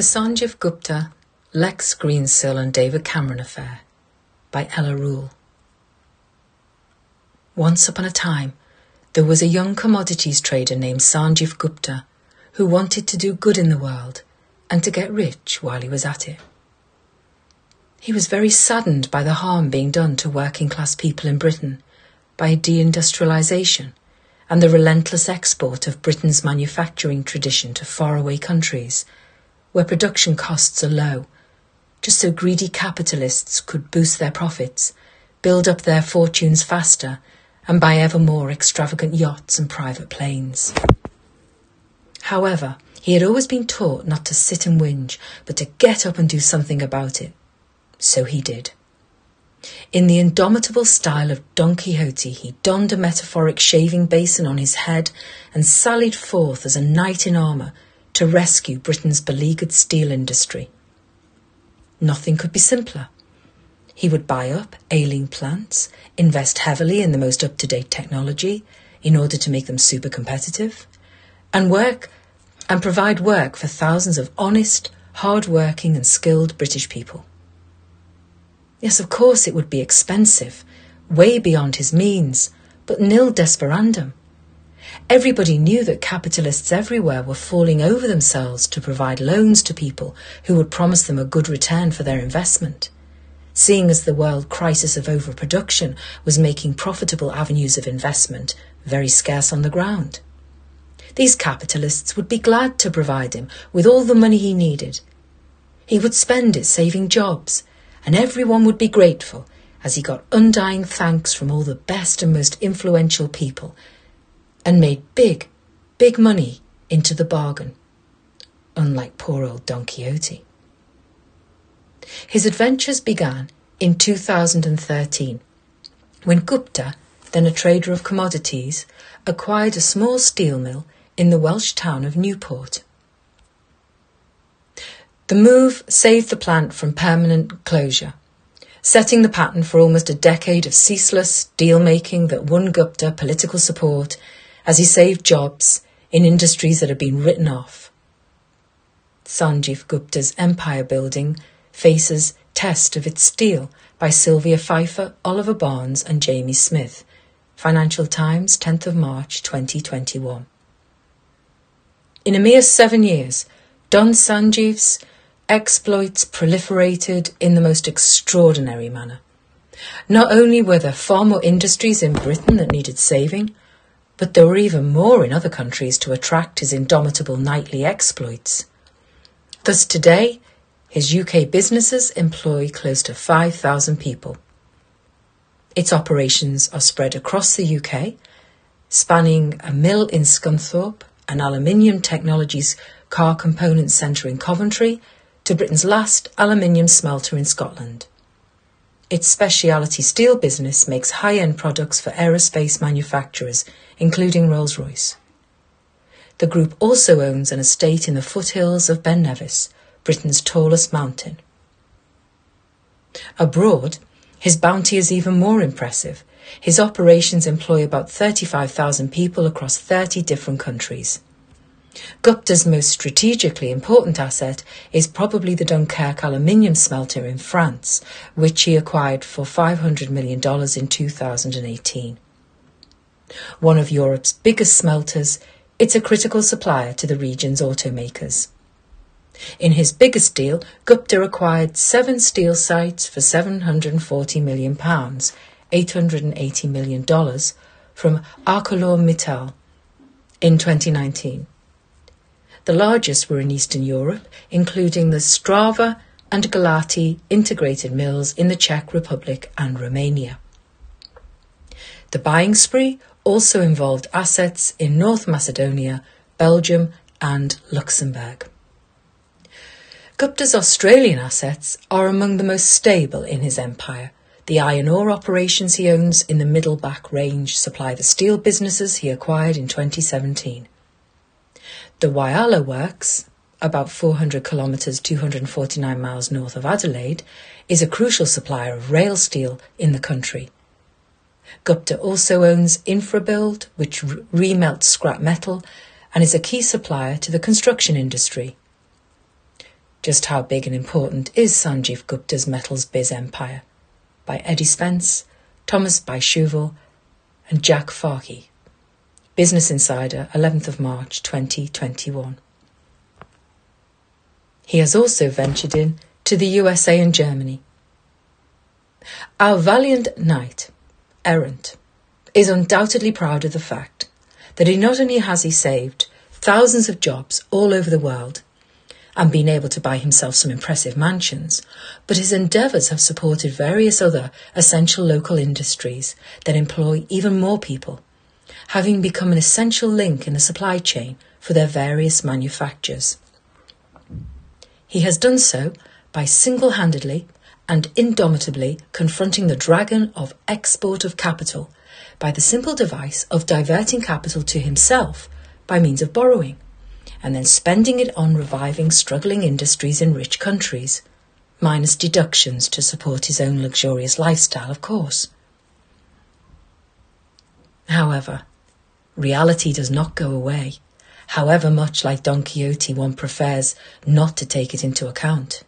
The Sanjeev Gupta, Lex Greensill and David Cameron Affair by Ella Rule. Once upon a time, there was a young commodities trader named Sanjeev Gupta who wanted to do good in the world and to get rich while he was at it. He was very saddened by the harm being done to working class people in Britain by deindustrialisation and the relentless export of Britain's manufacturing tradition to faraway countries where production costs are low, just so greedy capitalists could boost their profits, build up their fortunes faster, and buy ever more extravagant yachts and private planes. However, he had always been taught not to sit and whinge, but to get up and do something about it. So he did. In the indomitable style of Don Quixote, he donned a metaphoric shaving basin on his head and sallied forth as a knight in armour to rescue Britain's beleaguered steel industry. Nothing could be simpler. He would buy up ailing plants, invest heavily in the most up to date technology in order to make them super competitive, and work and provide work for thousands of honest, hard working, and skilled British people. Yes, of course it would be expensive, way beyond his means, but nil desperandum. Everybody knew that capitalists everywhere were falling over themselves to provide loans to people who would promise them a good return for their investment. Seeing as the world crisis of overproduction was making profitable avenues of investment very scarce on the ground. These capitalists would be glad to provide him with all the money he needed. He would spend it saving jobs, and everyone would be grateful as he got undying thanks from all the best and most influential people and made big, big money into the bargain, unlike poor old Don Quixote. His adventures began in 2013 when Gupta, then a trader of commodities, acquired a small steel mill in the Welsh town of Newport. The move saved the plant from permanent closure, setting the pattern for almost a decade of ceaseless deal making that won Gupta political support as he saved jobs in industries that had been written off. Sanjeev Gupta's empire building faces test of its steel by Sylvia Pfeiffer, Oliver Barnes and Jamie Smith. Financial Times, 10th of March 2021. In a mere seven years, Don Sanjeev's exploits proliferated in the most extraordinary manner. Not only were there far more industries in Britain that needed saving, but there were even more in other countries to attract his indomitable knightly exploits. Thus today, his UK businesses employ close to 5,000 people. Its operations are spread across the UK, spanning a mill in Scunthorpe, an aluminium technologies car component centre in Coventry, to Britain's last aluminium smelter in Scotland. Its specialty steel business makes high-end products for aerospace manufacturers, including Rolls-Royce. The group also owns an estate in the foothills of Ben Nevis, Britain's tallest mountain. Abroad, his bounty is even more impressive. His operations employ about 35,000 people across 30 different countries. Gupta's most strategically important asset is probably the Dunkirk aluminium smelter in France, which he acquired for $500 million in 2018. One of Europe's biggest smelters, it's a critical supplier to the region's automakers. In his biggest deal, Gupta acquired seven steel sites for £740 million, $880 million, from ArcelorMittal in 2019. The largest were in Eastern Europe, including the Ostrava and Galati integrated mills in the Czech Republic and Romania. The buying spree also involved assets in North Macedonia, Belgium, and Luxembourg. Gupta's Australian assets are among the most stable in his empire. The iron ore operations he owns in the Middleback Range supply the steel businesses he acquired in 2017. The Whyalla Works, about 400 kilometres 249 miles north of Adelaide, is a crucial supplier of rail steel in the country. Gupta also owns Infrabuild, which remelts scrap metal and is a key supplier to the construction industry. Just how big and important is Sanjeev Gupta's metals biz empire? By Eddie Spence, Thomas Biesheuvel, and Jack Farchy. Business Insider, 11th of March 2021. He has also ventured in to the USA and Germany. Our valiant knight, errant, is undoubtedly proud of the fact that he not only has he saved thousands of jobs all over the world and been able to buy himself some impressive mansions, but his endeavours have supported various other essential local industries that employ even more people, having become an essential link in the supply chain for their various manufactures. He has done so by single handedly and indomitably confronting the dragon of export of capital by the simple device of diverting capital to himself by means of borrowing and then spending it on reviving struggling industries in rich countries, minus deductions to support his own luxurious lifestyle, of course. However, reality does not go away, however much like Don Quixote one prefers not to take it into account.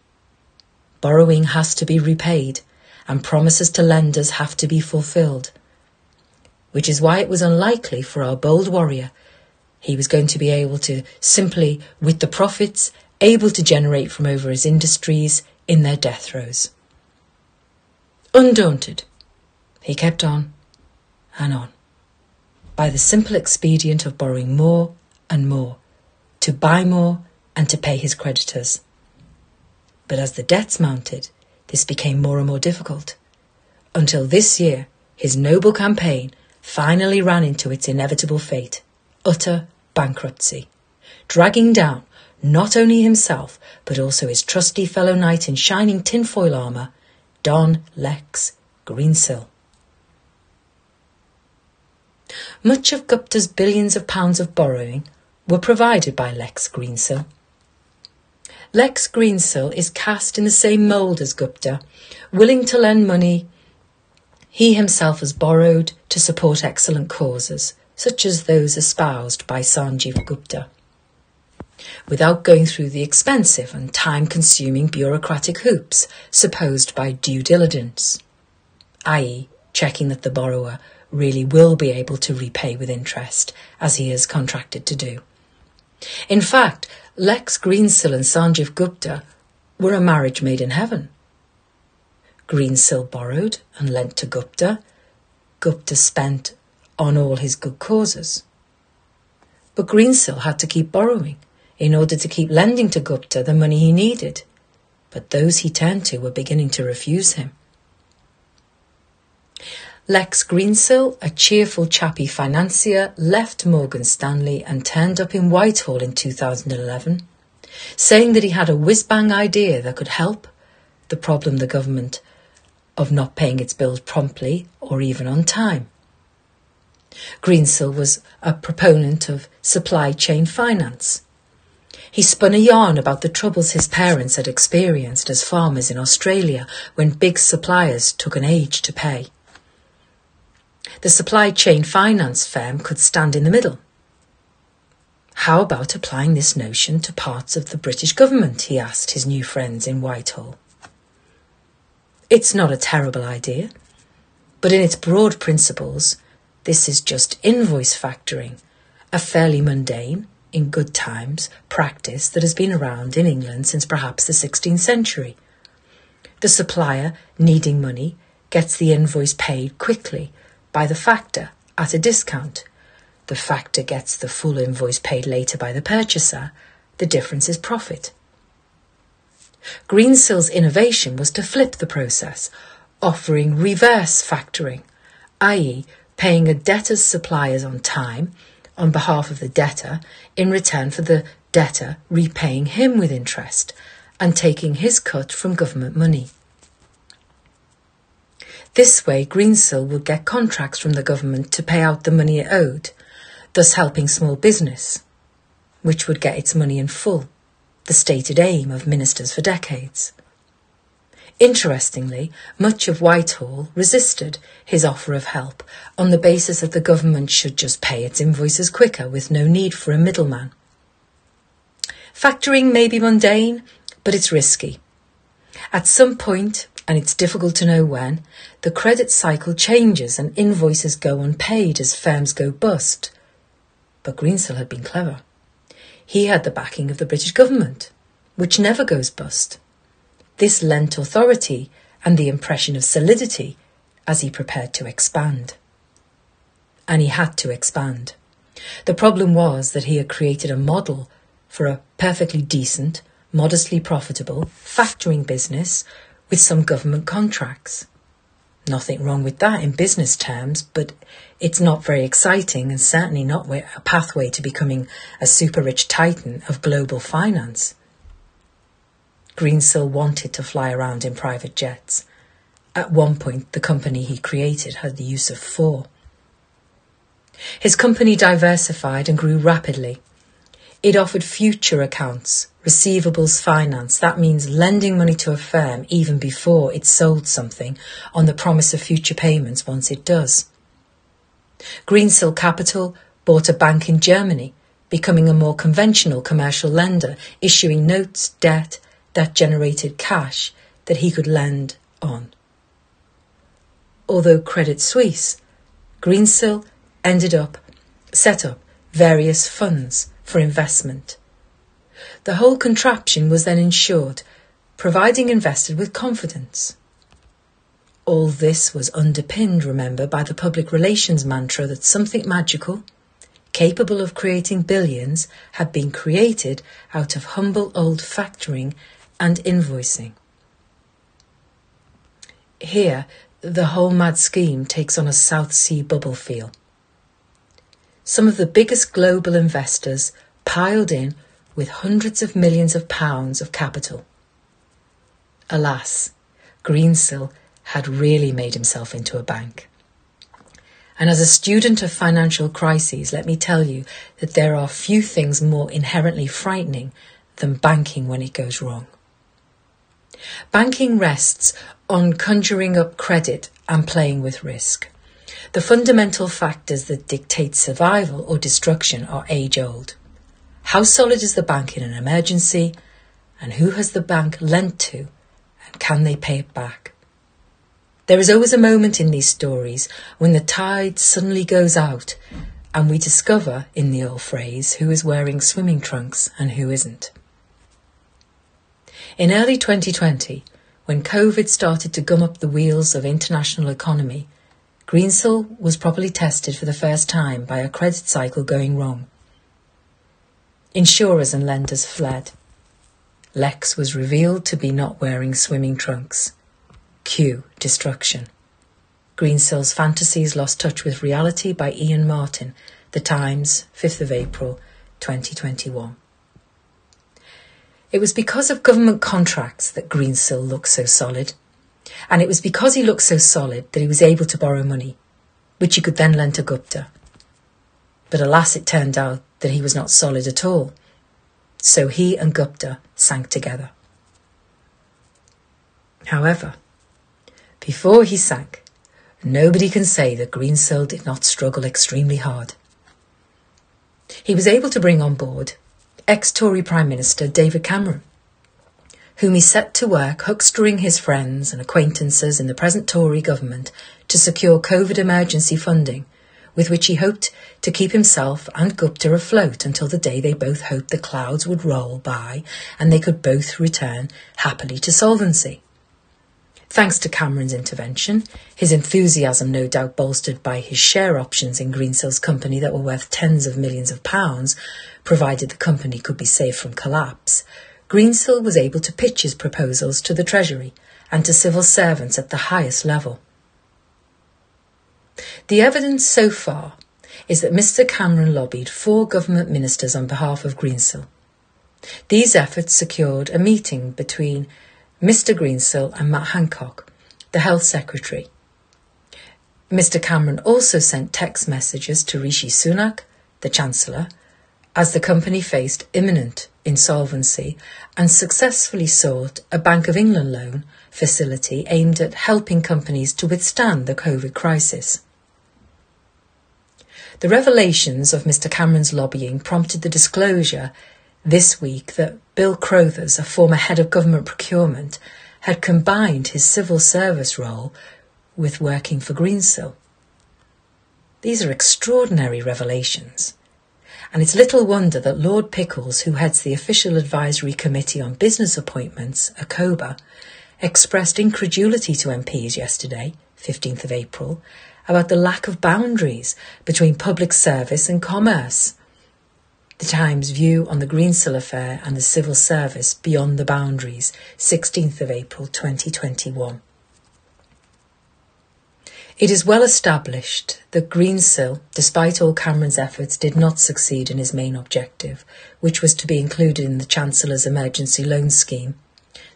Borrowing has to be repaid, and promises to lenders have to be fulfilled. Which is why it was unlikely for our bold warrior he was going to be able to simply, with the profits able to generate from over his industries in their death throes. Undaunted, he kept on and on, by the simple expedient of borrowing more and more, to buy more and to pay his creditors. But as the debts mounted, this became more and more difficult, until this year his noble campaign finally ran into its inevitable fate utter bankruptcy, dragging down not only himself, but also his trusty fellow knight in shining tinfoil armour, Don Lex Greensill. Much of Gupta's billions of pounds of borrowing were provided by Lex Greensill. Lex Greensill is cast in the same mould as Gupta, willing to lend money he himself has borrowed to support excellent causes, such as those espoused by Sanjeev Gupta, without going through the expensive and time consuming bureaucratic hoops supposed by due diligence, i.e., checking that the borrower really will be able to repay with interest, as he has contracted to do. In fact, Lex Greensill and Sanjeev Gupta were a marriage made in heaven. Greensill borrowed and lent to Gupta. Gupta spent on all his good causes. But Greensill had to keep borrowing in order to keep lending to Gupta the money he needed, but those he turned to were beginning to refuse him. Lex Greensill, a cheerful, chappy financier, left Morgan Stanley and turned up in Whitehall in 2011, saying that he had a whiz-bang idea that could help the problem the government of not paying its bills promptly or even on time. Greensill was a proponent of supply chain finance. He spun a yarn about the troubles his parents had experienced as farmers in Australia when big suppliers took an age to pay. The supply chain finance firm could stand in the middle. How about applying this notion to parts of the British government? he asked his new friends in Whitehall. It's not a terrible idea, but in its broad principles, this is just invoice factoring, a fairly mundane, in good times, practice that has been around in England since perhaps the 16th century. The supplier, needing money, gets the invoice paid quickly by the factor at a discount. The factor gets the full invoice paid later by the purchaser. The difference is profit. Greensill's innovation was to flip the process, offering reverse factoring, i.e., paying a debtor's suppliers on time on behalf of the debtor in return for the debtor repaying him with interest and taking his cut from government money. This way, Greensill would get contracts from the government to pay out the money it owed, thus helping small business, which would get its money in full, the stated aim of ministers for decades. Interestingly, much of Whitehall resisted his offer of help on the basis that the government should just pay its invoices quicker with no need for a middleman. Factoring may be mundane, but it's risky. At some point, and it's difficult to know when, the credit cycle changes and invoices go unpaid as firms go bust. But Greensill had been clever. He had the backing of the British government, which never goes bust. This lent authority and the impression of solidity as he prepared to expand. And he had to expand. The problem was that he had created a model for a perfectly decent, modestly profitable factoring business with some government contracts. Nothing wrong with that in business terms, but it's not very exciting and certainly not a pathway to becoming a super rich titan of global finance. Greensill wanted to fly around in private jets. At one point, the company he created had the use of four. His company diversified and grew rapidly. It offered future accounts, receivables finance. That means lending money to a firm even before it sold something on the promise of future payments once it does. Greensill Capital bought a bank in Germany, becoming a more conventional commercial lender, issuing notes, debt that generated cash that he could lend on. Although Credit Suisse, Greensill ended up set up various funds for investment. The whole contraption was then insured, providing investors with confidence. All this was underpinned, remember, by the public relations mantra that something magical, capable of creating billions, had been created out of humble old factoring and invoicing. Here, the whole mad scheme takes on a South Sea bubble feel. Some of the biggest global investors piled in with hundreds of millions of pounds of capital. Alas, Greensill had really made himself into a bank. And as a student of financial crises, let me tell you that there are few things more inherently frightening than banking when it goes wrong. Banking rests on conjuring up credit and playing with risk. The fundamental factors that dictate survival or destruction are age old. How solid is the bank in an emergency? And who has the bank lent to? And can they pay it back? There is always a moment in these stories when the tide suddenly goes out and we discover, in the old phrase, who is wearing swimming trunks and who isn't. In early 2020, when COVID started to gum up the wheels of international economy, Greensill was properly tested for the first time by a credit cycle going wrong. Insurers and lenders fled. Lex was revealed to be not wearing swimming trunks. Cue destruction. Greensill's fantasies lost touch with reality by Ian Martin, The Times, 5th of April, 2021. It was because of government contracts that Greensill looked so solid. And it was because he looked so solid that he was able to borrow money, which he could then lend to Gupta. But alas, it turned out that he was not solid at all. So he and Gupta sank together. However, before he sank, nobody can say that Greensill did not struggle extremely hard. He was able to bring on board ex-Tory Prime Minister David Cameron, whom he set to work huckstering his friends and acquaintances in the present Tory government to secure COVID emergency funding, with which he hoped to keep himself and Gupta afloat until the day they both hoped the clouds would roll by and they could both return happily to solvency. Thanks to Cameron's intervention, his enthusiasm no doubt bolstered by his share options in Greensill's company that were worth tens of millions of pounds, provided the company could be saved from collapse, Greensill was able to pitch his proposals to the Treasury and to civil servants at the highest level. The evidence so far is that Mr Cameron lobbied four government ministers on behalf of Greensill. These efforts secured a meeting between Mr Greensill and Matt Hancock, the Health Secretary. Mr Cameron also sent text messages to Rishi Sunak, the Chancellor, as the company faced imminent insolvency and successfully sought a Bank of England loan facility aimed at helping companies to withstand the COVID crisis. The revelations of Mr Cameron's lobbying prompted the disclosure this week that Bill Crothers, a former head of government procurement, had combined his civil service role with working for Greensill. These are extraordinary revelations. And it's little wonder that Lord Pickles, who heads the Official Advisory Committee on Business Appointments, ACOBA, expressed incredulity to MPs yesterday, 15th of April, about the lack of boundaries between public service and commerce. The Times' view on the Greensill affair and the civil service beyond the boundaries, 16th of April 2021. It is well established that Greensill, despite all Cameron's efforts, did not succeed in his main objective, which was to be included in the Chancellor's Emergency Loan Scheme,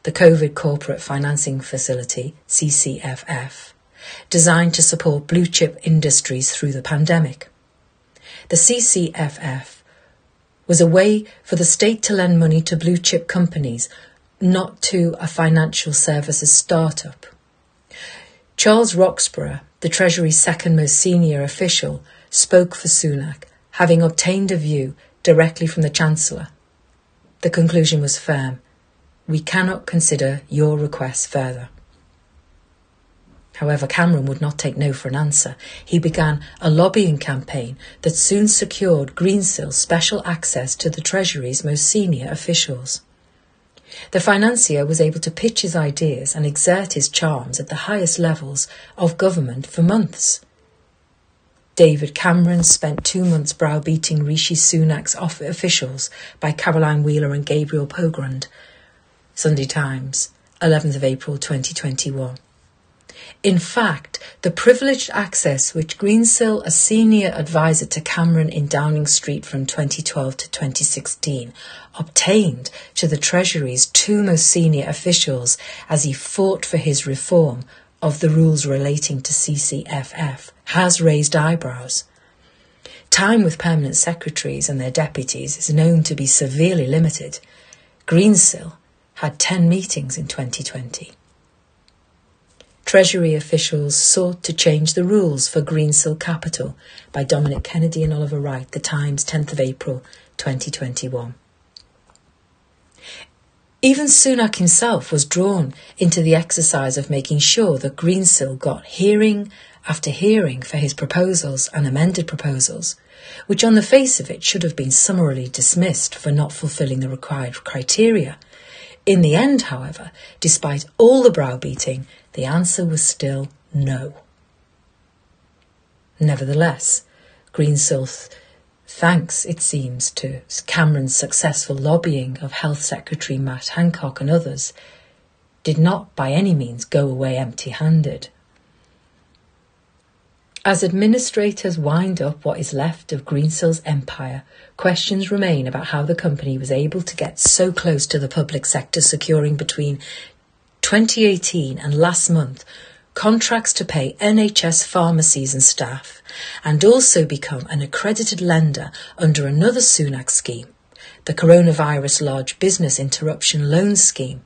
the COVID Corporate Financing Facility, CCFF, designed to support blue chip industries through the pandemic. The CCFF was a way for the state to lend money to blue chip companies, not to a financial services startup. Charles Roxburgh, the Treasury's second most senior official, spoke for Sunak, having obtained a view directly from the Chancellor. The conclusion was firm. We cannot consider your request further. However, Cameron would not take no for an answer. He began a lobbying campaign that soon secured Greensill special access to the Treasury's most senior officials. The financier was able to pitch his ideas and exert his charms at the highest levels of government for months. David Cameron spent two months browbeating Rishi Sunak's officials by Caroline Wheeler and Gabriel Pogrund. Sunday Times, 11th of April 2021. In fact, the privileged access which Greensill, a senior advisor to Cameron in Downing Street from 2012 to 2016, obtained to the Treasury's two most senior officials as he fought for his reform of the rules relating to CCFF has raised eyebrows. Time with permanent secretaries and their deputies is known to be severely limited. Greensill had 10 meetings in 2020. Treasury officials sought to change the rules for Greensill Capital by Dominic Kennedy and Oliver Wright, The Times, 10th of April 2021. Even Sunak himself was drawn into the exercise of making sure that Greensill got hearing after hearing for his proposals and amended proposals, which on the face of it should have been summarily dismissed for not fulfilling the required criteria. In the end, however, despite all the browbeating, the answer was still no. Nevertheless, Greensill, thanks, it seems, to Cameron's successful lobbying of Health Secretary Matt Hancock and others, did not by any means go away empty handed. As administrators wind up what is left of Greensill's empire, questions remain about how the company was able to get so close to the public sector, securing between 2018 and last month contracts to pay NHS pharmacies and staff, and also become an accredited lender under another Sunak scheme, the Coronavirus Large Business Interruption Loan Scheme.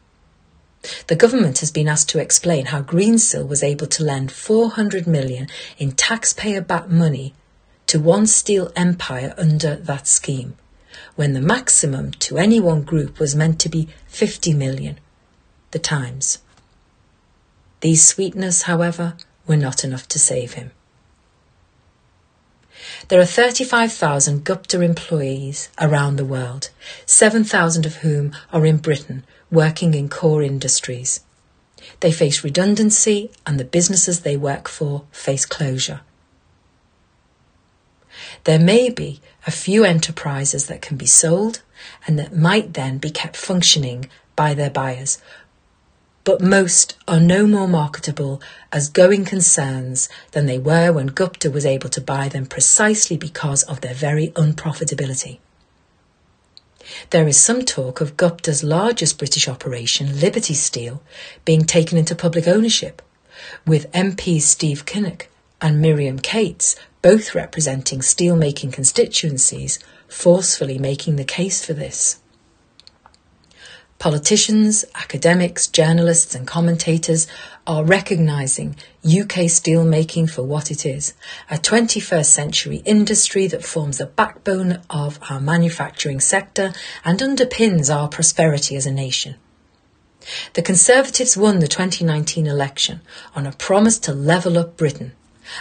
The government has been asked to explain how Greensill was able to lend 400 million in taxpayer-backed money to one steel empire under that scheme, when the maximum to any one group was meant to be 50 million the times. These sweeteners, however, were not enough to save him. There are 35,000 Gupta employees around the world, 7,000 of whom are in Britain working in core industries. They face redundancy and the businesses they work for face closure. There may be a few enterprises that can be sold and that might then be kept functioning by their buyers, but most are no more marketable as going concerns than they were when Gupta was able to buy them precisely because of their very unprofitability. There is some talk of Gupta's largest British operation, Liberty Steel, being taken into public ownership, with MPs Steve Kinnock and Miriam Cates, both representing steelmaking constituencies, forcefully making the case for this. Politicians, academics, journalists, and commentators are recognising UK steelmaking for what it is a 21st century industry that forms the backbone of our manufacturing sector and underpins our prosperity as a nation. The Conservatives won the 2019 election on a promise to level up Britain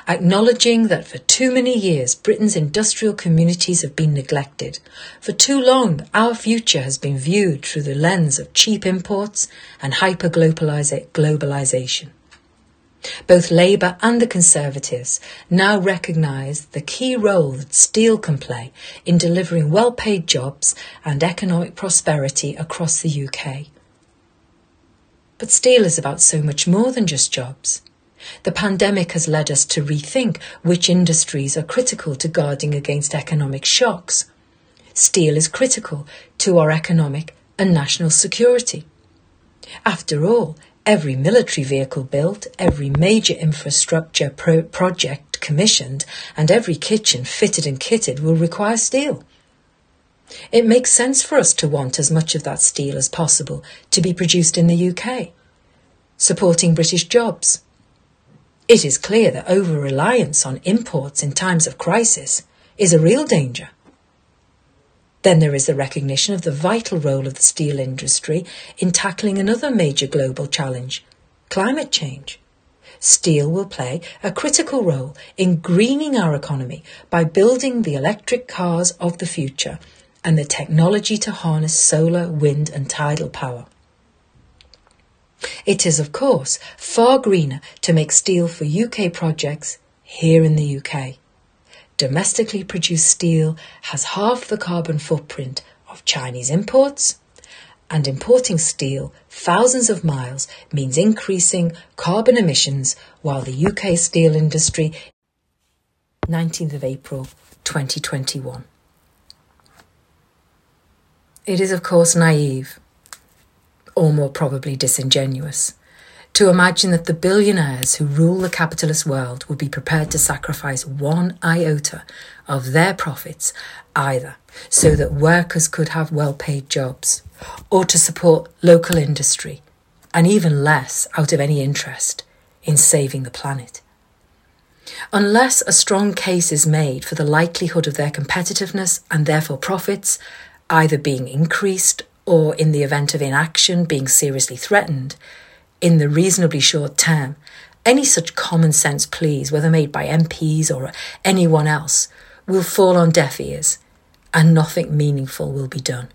acknowledging that for too many years Britain's industrial communities have been neglected. For too long, our future has been viewed through the lens of cheap imports and hyper-globalisation. Both Labour and the Conservatives now recognise the key role that steel can play in delivering well-paid jobs and economic prosperity across the UK. But steel is about so much more than just jobs. The pandemic has led us to rethink which industries are critical to guarding against economic shocks. Steel is critical to our economic and national security. After all, every military vehicle built, every major infrastructure pro- project commissioned, and every kitchen fitted and kitted will require steel. It makes sense for us to want as much of that steel as possible to be produced in the UK, supporting British jobs. It is clear that over reliance on imports in times of crisis is a real danger. Then there is the recognition of the vital role of the steel industry in tackling another major global challenge climate change. Steel will play a critical role in greening our economy by building the electric cars of the future and the technology to harness solar, wind, and tidal power. It is, of course, far greener to make steel for UK projects here in the UK. Domestically produced steel has half the carbon footprint of Chinese imports, and importing steel thousands of miles means increasing carbon emissions while the UK steel industry 19th of April 2021. It is of course naive or more probably disingenuous, to imagine that the billionaires who rule the capitalist world would be prepared to sacrifice one iota of their profits either so that workers could have well paid jobs or to support local industry, and even less out of any interest in saving the planet. Unless a strong case is made for the likelihood of their competitiveness and therefore profits either being increased or in the event of inaction being seriously threatened, in the reasonably short term, any such common sense pleas, whether made by MPs or anyone else, will fall on deaf ears and nothing meaningful will be done.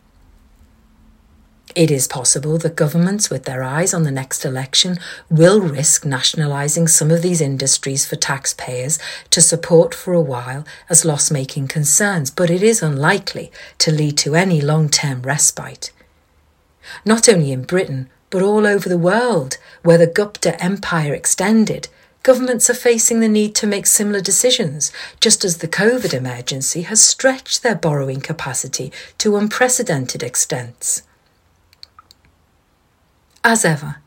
It is possible that governments, with their eyes on the next election, will risk nationalising some of these industries for taxpayers to support for a while as loss making concerns, but it is unlikely to lead to any long term respite not only in Britain, but all over the world, where the Gupta empire extended, governments are facing the need to make similar decisions, just as the COVID emergency has stretched their borrowing capacity to unprecedented extents. As ever,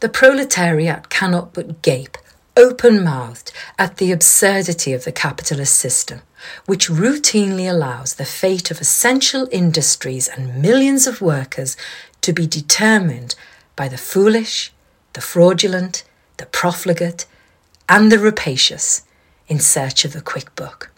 the proletariat cannot but gape, open mouthed, at the absurdity of the capitalist system which routinely allows the fate of essential industries and millions of workers to be determined by the foolish, the fraudulent, the profligate, and the rapacious in search of the quick buck.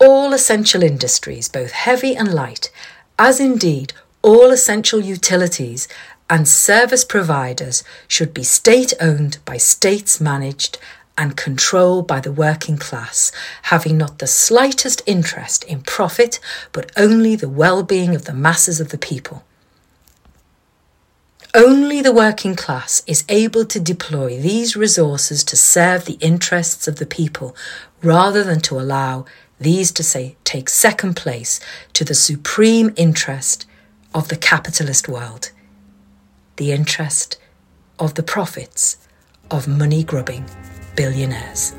All essential industries, both heavy and light, as indeed all essential utilities and service providers, should be state owned by states managed and controlled by the working class, having not the slightest interest in profit, but only the well being of the masses of the people. Only the working class is able to deploy these resources to serve the interests of the people rather than to allow these to say, take second place to the supreme interest of the capitalist world, the interest of the profits of money grubbing billionaires.